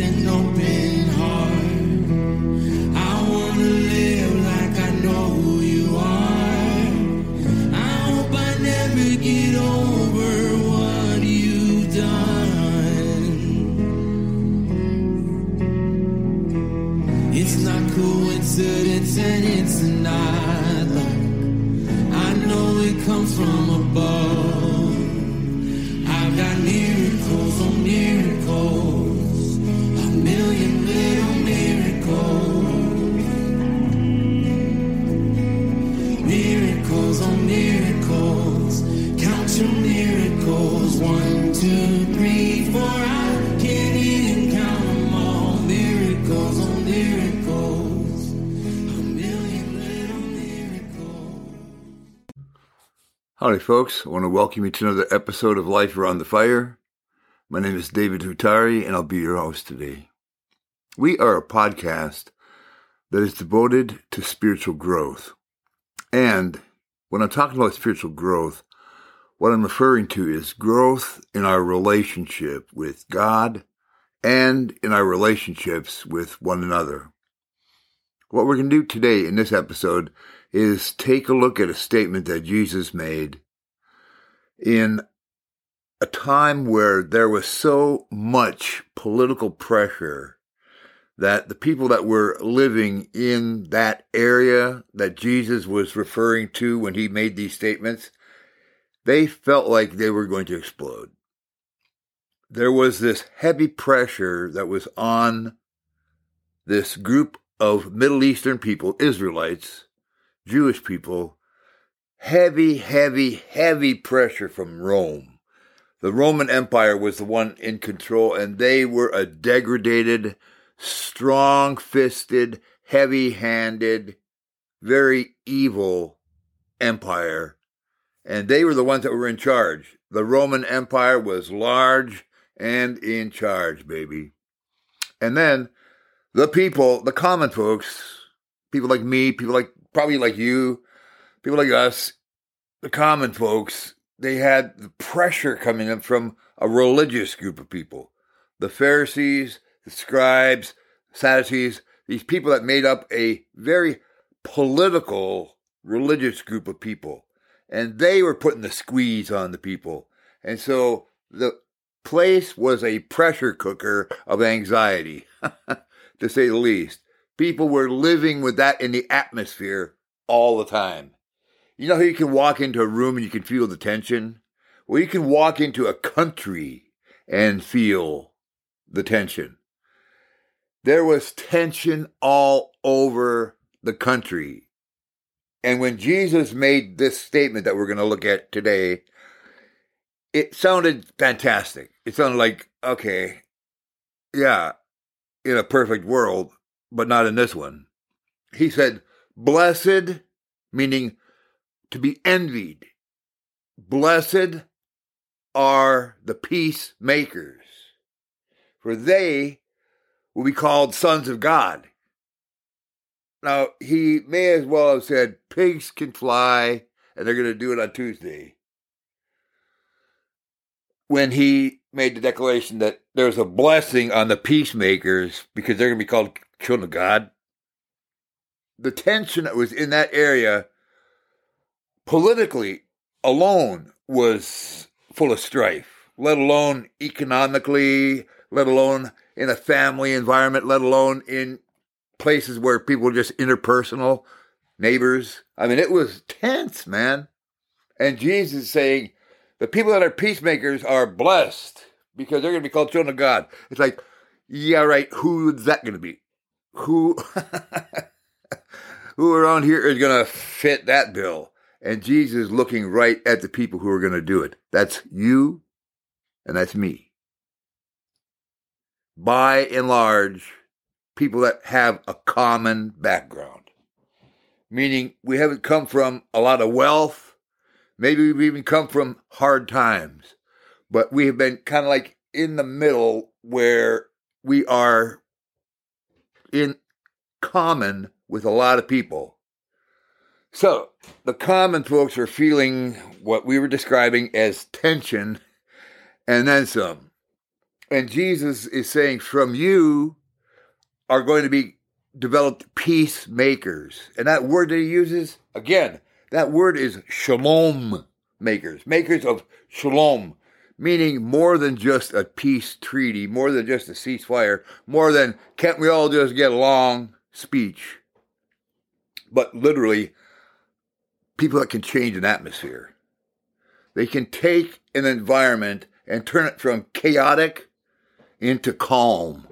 an open Howdy, folks. I want to welcome you to another episode of Life Around the Fire. My name is David Hutari, and I'll be your host today. We are a podcast that is devoted to spiritual growth. And when I'm talking about spiritual growth, what I'm referring to is growth in our relationship with God and in our relationships with one another. What we're going to do today in this episode is take a look at a statement that Jesus made in a time where there was so much political pressure that the people that were living in that area that Jesus was referring to when he made these statements, they felt like they were going to explode. There was this heavy pressure that was on this group of Middle Eastern people, Israelites, Jewish people, heavy, heavy, heavy pressure from Rome. The Roman Empire was the one in control, and they were a degraded, strong fisted, heavy handed, very evil empire. And they were the ones that were in charge. The Roman Empire was large and in charge, baby. And then the people, the common folks, people like me, people like probably like you, people like us, the common folks, they had the pressure coming in from a religious group of people. The Pharisees, the scribes, Sadducees, these people that made up a very political religious group of people. And they were putting the squeeze on the people. And so the place was a pressure cooker of anxiety, to say the least. People were living with that in the atmosphere all the time. You know how you can walk into a room and you can feel the tension? Well, you can walk into a country and feel the tension. There was tension all over the country. And when Jesus made this statement that we're going to look at today, it sounded fantastic. It sounded like, okay, yeah, in a perfect world, but not in this one. He said, Blessed, meaning to be envied. Blessed are the peacemakers, for they will be called sons of God. Now, he may as well have said, Pigs can fly, and they're going to do it on Tuesday. When he made the declaration that there's a blessing on the peacemakers because they're going to be called children of God, the tension that was in that area politically alone was full of strife, let alone economically, let alone in a family environment, let alone in places where people were just interpersonal, neighbors. I mean, it was tense, man. And Jesus is saying, the people that are peacemakers are blessed because they're going to be called children of God. It's like, yeah, right. Who's that going to be? Who, who around here is going to fit that bill? And Jesus is looking right at the people who are going to do it. That's you and that's me. By and large, people that have a common background, meaning we haven't come from a lot of wealth. Maybe we've even come from hard times, but we have been kind of like in the middle where we are in common with a lot of people. So the common folks are feeling what we were describing as tension and then some. And Jesus is saying, from you are going to be developed peacemakers. And that word that he uses, again, that word is shalom makers, makers of shalom, meaning more than just a peace treaty, more than just a ceasefire, more than can't we all just get along speech, but literally people that can change an atmosphere. They can take an environment and turn it from chaotic into calm.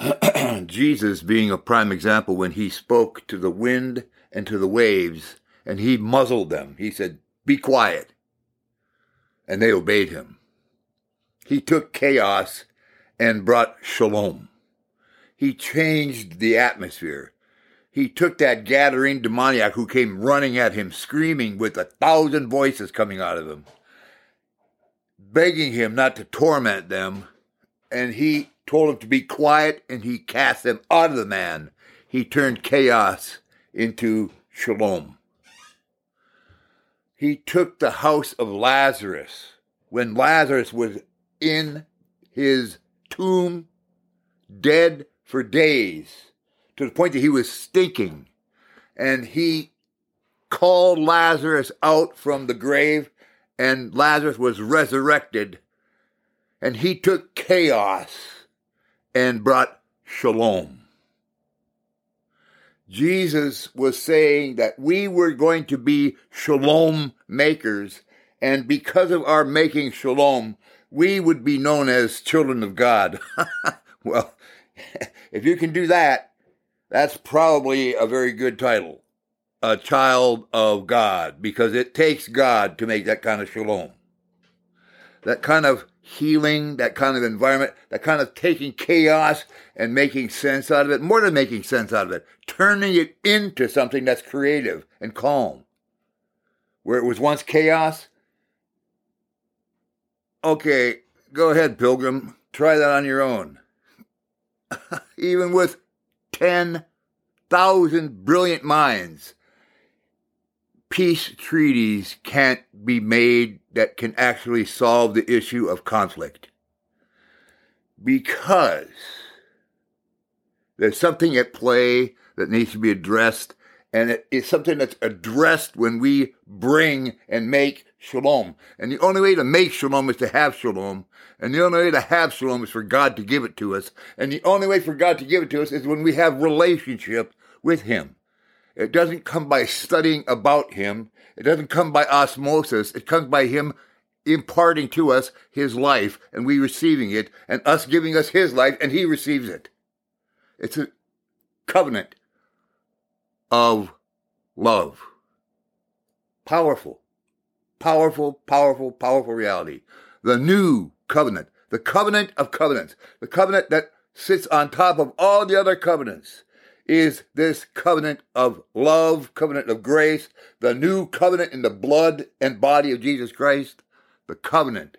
Jesus being a prime example when he spoke to the wind and to the waves and he muzzled them. He said, Be quiet. And they obeyed him. He took chaos and brought shalom. He changed the atmosphere. He took that Gadarene demoniac who came running at him, screaming with a thousand voices coming out of him, begging him not to torment them, and he told him to be quiet and he cast them out of the man. He turned chaos into shalom. He took the house of Lazarus when Lazarus was in his tomb, dead for days, to the point that he was stinking. And he called Lazarus out from the grave, and Lazarus was resurrected. And he took chaos and brought shalom. Jesus was saying that we were going to be shalom makers, and because of our making shalom, we would be known as children of God. well, if you can do that, that's probably a very good title. A child of God, because it takes God to make that kind of shalom. That kind of healing, that kind of environment, that kind of taking chaos and making sense out of it, more than making sense out of it, turning it into something that's creative and calm. Where it was once chaos, okay, go ahead, Pilgrim, try that on your own. Even with 10,000 brilliant minds, peace treaties can't be made that can actually solve the issue of conflict. Because there's something at play that needs to be addressed, and it is something that's addressed when we bring and make shalom. And the only way to make shalom is to have shalom. And the only way to have shalom is for God to give it to us. And the only way for God to give it to us is when we have relationship with Him. It doesn't come by studying about him. It doesn't come by osmosis. It comes by him imparting to us his life and we receiving it and us giving us his life and he receives it. It's a covenant of love. Powerful, powerful, powerful, powerful reality. The new covenant, the covenant of covenants, the covenant that sits on top of all the other covenants is this covenant of love, covenant of grace, the new covenant in the blood and body of Jesus Christ, the covenant.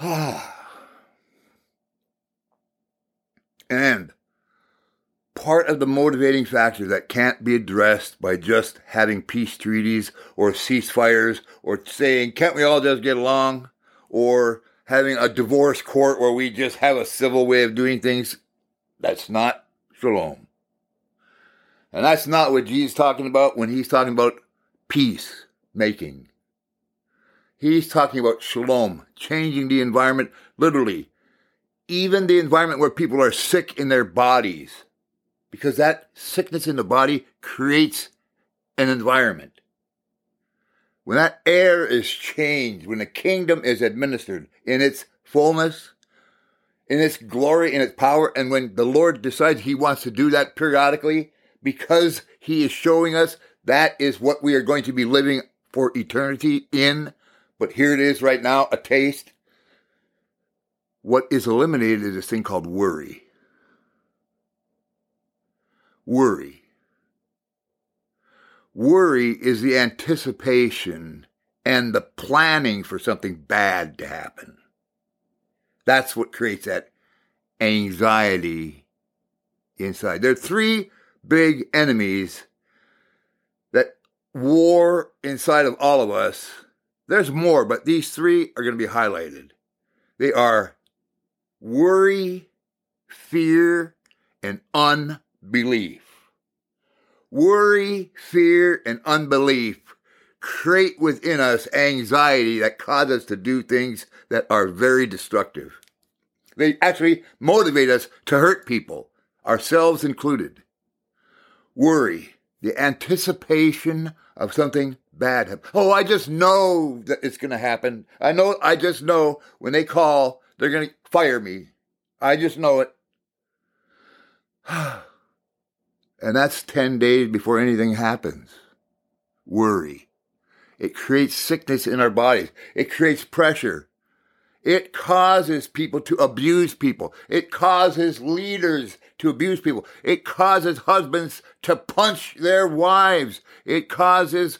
and part of the motivating factor that can't be addressed by just having peace treaties or ceasefires or saying, can't we all just get along? Or having a divorce court where we just have a civil way of doing things. That's not shalom. And that's not what Jesus is talking about when he's talking about peace making. He's talking about shalom, changing the environment, literally, even the environment where people are sick in their bodies, because that sickness in the body creates an environment. When that air is changed, when the kingdom is administered in its fullness, in its glory, in its power. And when the Lord decides he wants to do that periodically, because he is showing us that is what we are going to be living for eternity in. But here it is right now, a taste. What is eliminated is this thing called worry. Worry. Worry is the anticipation and the planning for something bad to happen. That's what creates that anxiety inside. There are three big enemies that war inside of all of us. There's more, but these three are going to be highlighted. They are worry, fear, and unbelief. Worry, fear, and unbelief create within us anxiety that cause us to do things that are very destructive. They actually motivate us to hurt people, ourselves included. Worry, the anticipation of something bad. Oh, I just know that it's going to happen. I know, I just know when they call, they're going to fire me. I just know it. and that's 10 days before anything happens. Worry. It creates sickness in our bodies. It creates pressure. It causes people to abuse people. It causes leaders to abuse people. It causes husbands to punch their wives. It causes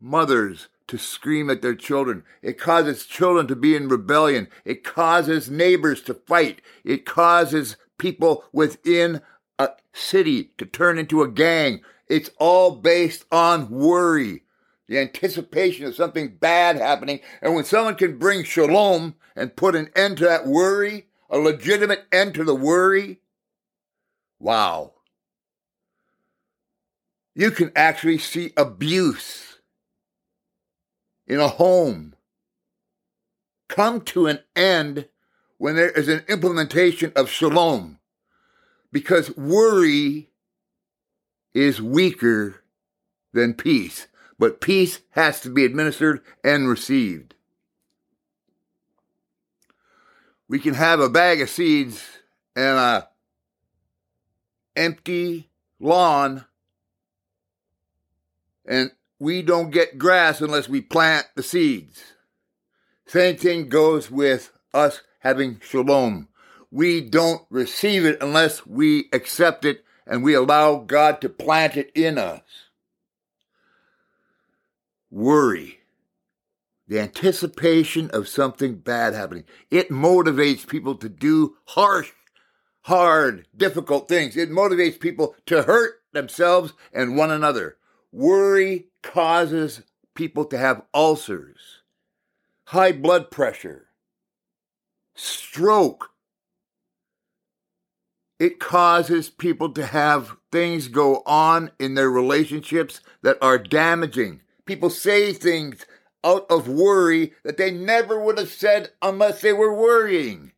mothers to scream at their children. It causes children to be in rebellion. It causes neighbors to fight. It causes people within a city to turn into a gang. It's all based on worry, the anticipation of something bad happening. And when someone can bring shalom and put an end to that worry, a legitimate end to the worry, wow. You can actually see abuse in a home come to an end when there is an implementation of shalom. Because worry is weaker than peace, but peace has to be administered and received. We can have a bag of seeds and a empty lawn and we don't get grass unless we plant the seeds. Same thing goes with us having shalom. We don't receive it unless we accept it and we allow God to plant it in us. Worry. The anticipation of something bad happening. It motivates people to do harsh, hard, difficult things. It motivates people to hurt themselves and one another. Worry causes people to have ulcers, high blood pressure, stroke. It causes people to have things go on in their relationships that are damaging. People say things out of worry that they never would have said unless they were worrying.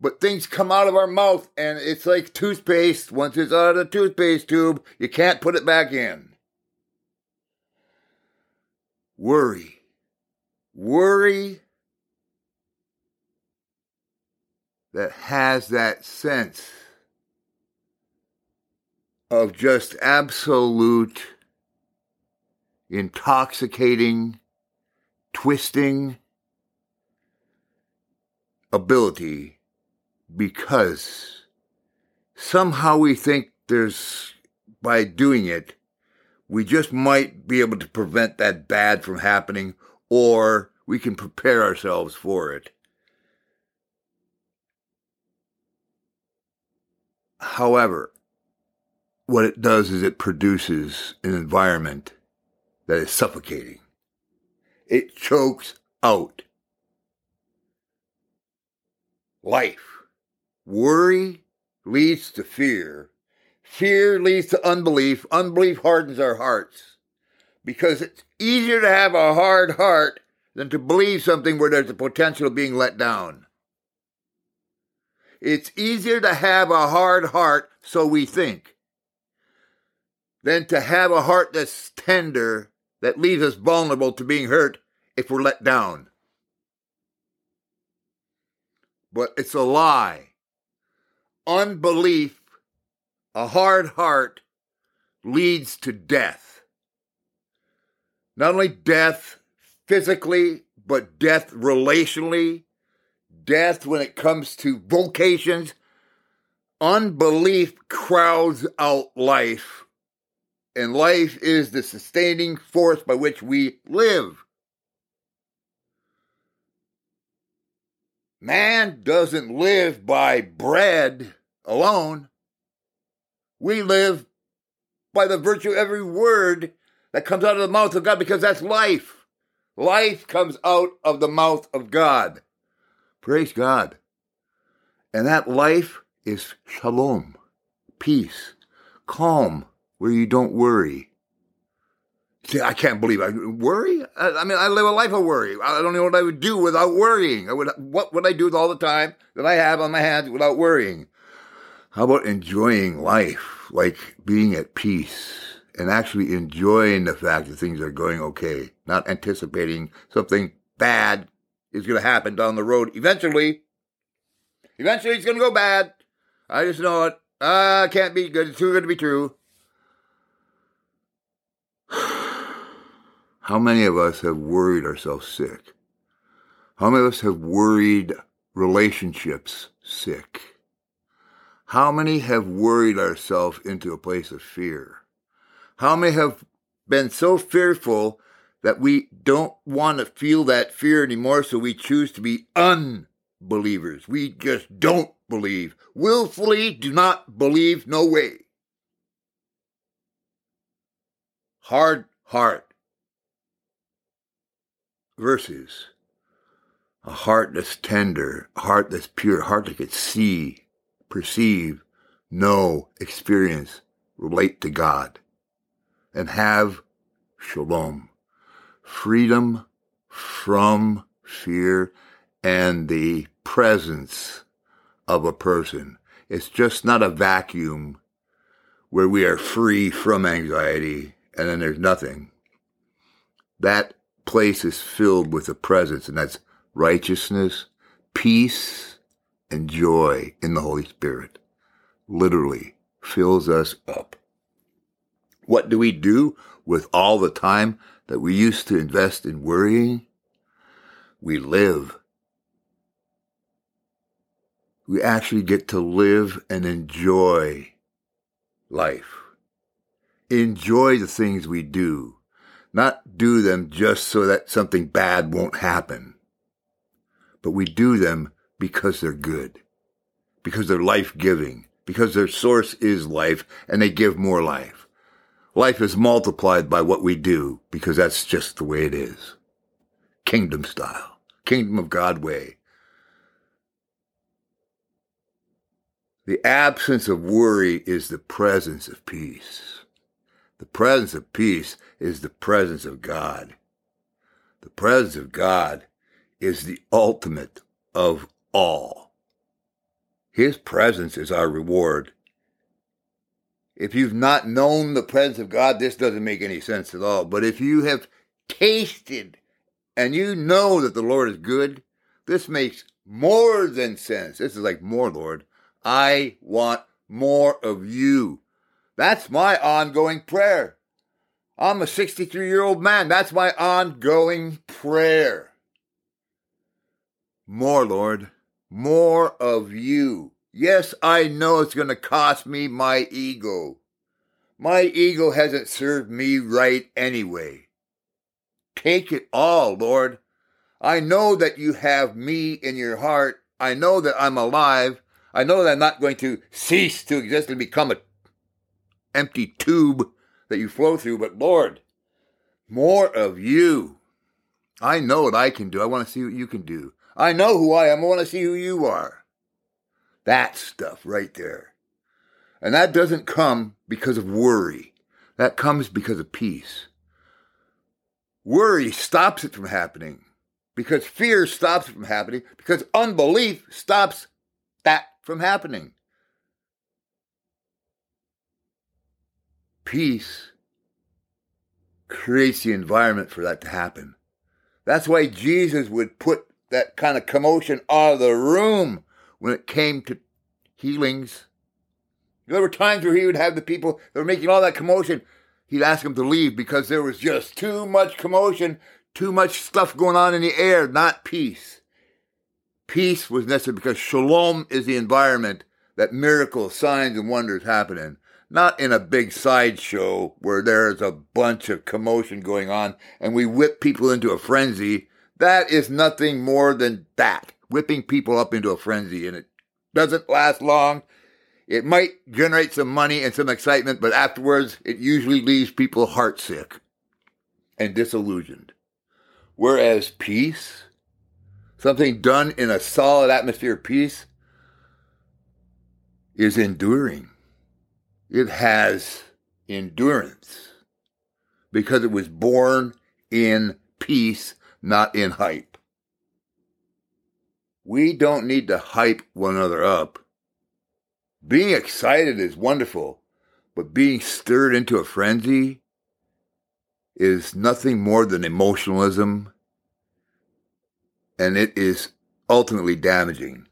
But things come out of our mouth and it's like toothpaste. Once it's out of the toothpaste tube, you can't put it back in. Worry. Worry that has that sense of just absolute intoxicating, twisting ability because somehow we think there's, by doing it, we just might be able to prevent that bad from happening or we can prepare ourselves for it. However, what it does is it produces an environment that is suffocating. It chokes out life. Worry leads to fear, Fear leads to unbelief. Unbelief hardens our hearts because it's easier to have a hard heart than to believe something where there's a potential of being let down. It's easier to have a hard heart, so we think, than to have a heart that's tender that leaves us vulnerable to being hurt if we're let down. But it's a lie. Unbelief a hard heart leads to death. Not only death physically, but death relationally, death when it comes to vocations. Unbelief crowds out life, and life is the sustaining force by which we live. Man doesn't live by bread alone. We live by the virtue of every word that comes out of the mouth of God because that's life. Life comes out of the mouth of God. Praise God. And that life is shalom, peace, calm, where you don't worry. See, I can't believe I worry. I, I mean, I live a life of worry. I don't know what I would do without worrying. I would, what would I do with all the time that I have on my hands without worrying? How about enjoying life, like being at peace and actually enjoying the fact that things are going okay, not anticipating something bad is going to happen down the road. Eventually, eventually it's going to go bad. I just know it. Uh, can't be good. It's too good to be true. How many of us have worried ourselves sick? How many of us have worried relationships sick? How many have worried ourselves into a place of fear? How many have been so fearful that we don't want to feel that fear anymore, so we choose to be unbelievers. We just don't believe. Willfully do not believe, no way. Hard heart versus a heart that's tender, a heart that's pure, a heart that can see, perceive, know, experience, relate to God, and have shalom freedom from fear and the presence of a person. It's just not a vacuum where we are free from anxiety and then there's nothing. That place is filled with a presence, and that's righteousness, peace, and joy in the Holy Spirit. Literally fills us up. What do we do with all the time that we used to invest in worrying, we live. We actually get to live and enjoy life. Enjoy the things we do, not do them just so that something bad won't happen. But we do them because they're good, because they're life giving, because their source is life and they give more life. Life is multiplied by what we do because that's just the way it is. Kingdom style. Kingdom of God way. The absence of worry is the presence of peace. The presence of peace is the presence of God. The presence of God is the ultimate of all. His presence is our reward if you've not known the presence of God, this doesn't make any sense at all. But if you have tasted and you know that the Lord is good, this makes more than sense. This is like more, Lord. I want more of you. That's my ongoing prayer. I'm a 63 year old man. That's my ongoing prayer. More, Lord. More of you. Yes, I know it's going to cost me my ego. My ego hasn't served me right anyway. Take it all, Lord. I know that you have me in your heart. I know that I'm alive. I know that I'm not going to cease to exist and become an empty tube that you flow through, but Lord, more of you. I know what I can do. I want to see what you can do. I know who I am. I want to see who you are. That stuff right there. And that doesn't come because of worry. That comes because of peace. Worry stops it from happening because fear stops it from happening because unbelief stops that from happening. Peace creates the environment for that to happen. That's why Jesus would put that kind of commotion out of the room when it came to healings. There were times where he would have the people that were making all that commotion, he'd ask them to leave because there was just too much commotion, too much stuff going on in the air, not peace. Peace was necessary because shalom is the environment that miracles, signs, and wonders happen in. Not in a big sideshow where there's a bunch of commotion going on and we whip people into a frenzy. That is nothing more than that whipping people up into a frenzy, and it doesn't last long. It might generate some money and some excitement, but afterwards, it usually leaves people heartsick and disillusioned. Whereas peace, something done in a solid atmosphere of peace, is enduring. It has endurance because it was born in peace, not in hype. We don't need to hype one another up. Being excited is wonderful, but being stirred into a frenzy is nothing more than emotionalism, and it is ultimately damaging.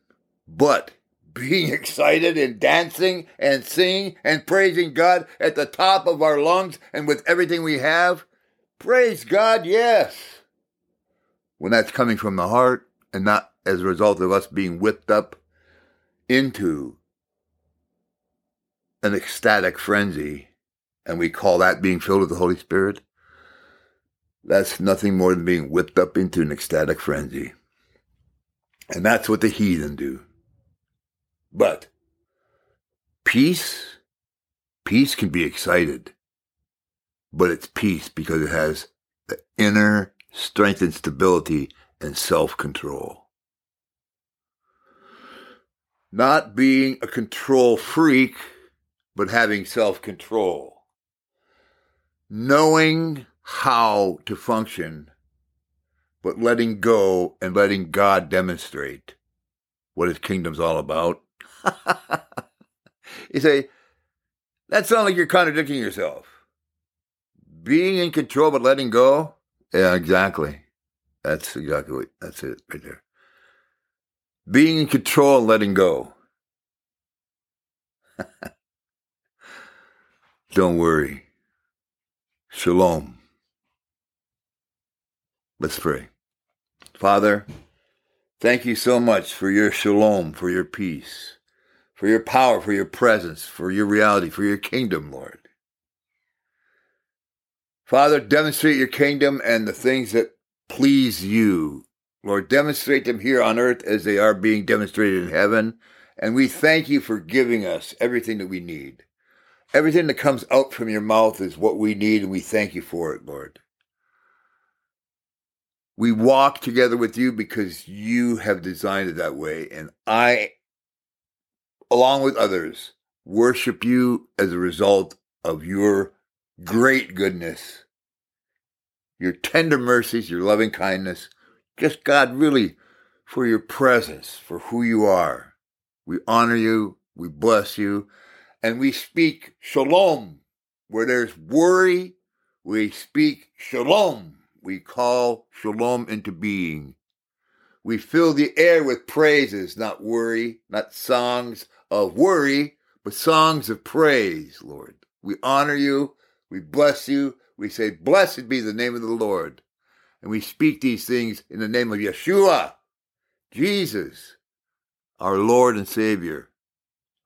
But being excited and dancing and singing and praising God at the top of our lungs and with everything we have, praise God, yes. When that's coming from the heart and not as a result of us being whipped up into an ecstatic frenzy, and we call that being filled with the Holy Spirit, that's nothing more than being whipped up into an ecstatic frenzy. And that's what the heathen do. But peace, peace can be excited, but it's peace because it has the inner strength and stability and self control. Not being a control freak, but having self control. Knowing how to function, but letting go and letting God demonstrate what his kingdom's all about. you say, that sounds like you're contradicting yourself. Being in control but letting go? Yeah, exactly. That's exactly what, that's it right there. Being in control and letting go. Don't worry. Shalom. Let's pray. Father, thank you so much for your shalom, for your peace, for your power, for your presence, for your reality, for your kingdom, Lord. Father, demonstrate your kingdom and the things that please you. Lord, demonstrate them here on earth as they are being demonstrated in heaven. And we thank you for giving us everything that we need. Everything that comes out from your mouth is what we need, and we thank you for it, Lord. We walk together with you because you have designed it that way. And I, along with others, worship you as a result of your great goodness, your tender mercies, your loving kindness. Just God, really, for your presence, for who you are. We honor you, we bless you, and we speak shalom. Where there's worry, we speak shalom. We call shalom into being. We fill the air with praises, not worry, not songs of worry, but songs of praise, Lord. We honor you. We bless you. We say, Blessed be the name of the Lord. And we speak these things in the name of Yeshua, Jesus, our Lord and Savior.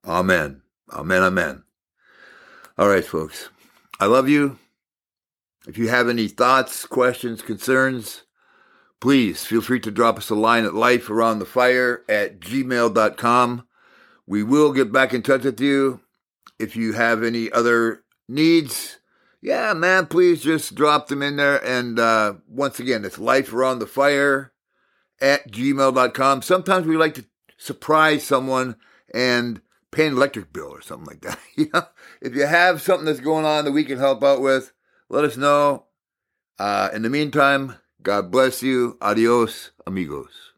Amen. Amen. Amen. All right, folks. I love you. If you have any thoughts, questions, concerns, please feel free to drop us a line at lifearoundthefire at gmail.com. We will get back in touch with you. If you have any other needs, yeah, man, please just drop them in there. And uh, once again, it's lifearoundthefire at gmail.com. Sometimes we like to surprise someone and pay an electric bill or something like that. if you have something that's going on that we can help out with, let us know. Uh, in the meantime, God bless you. Adios, amigos.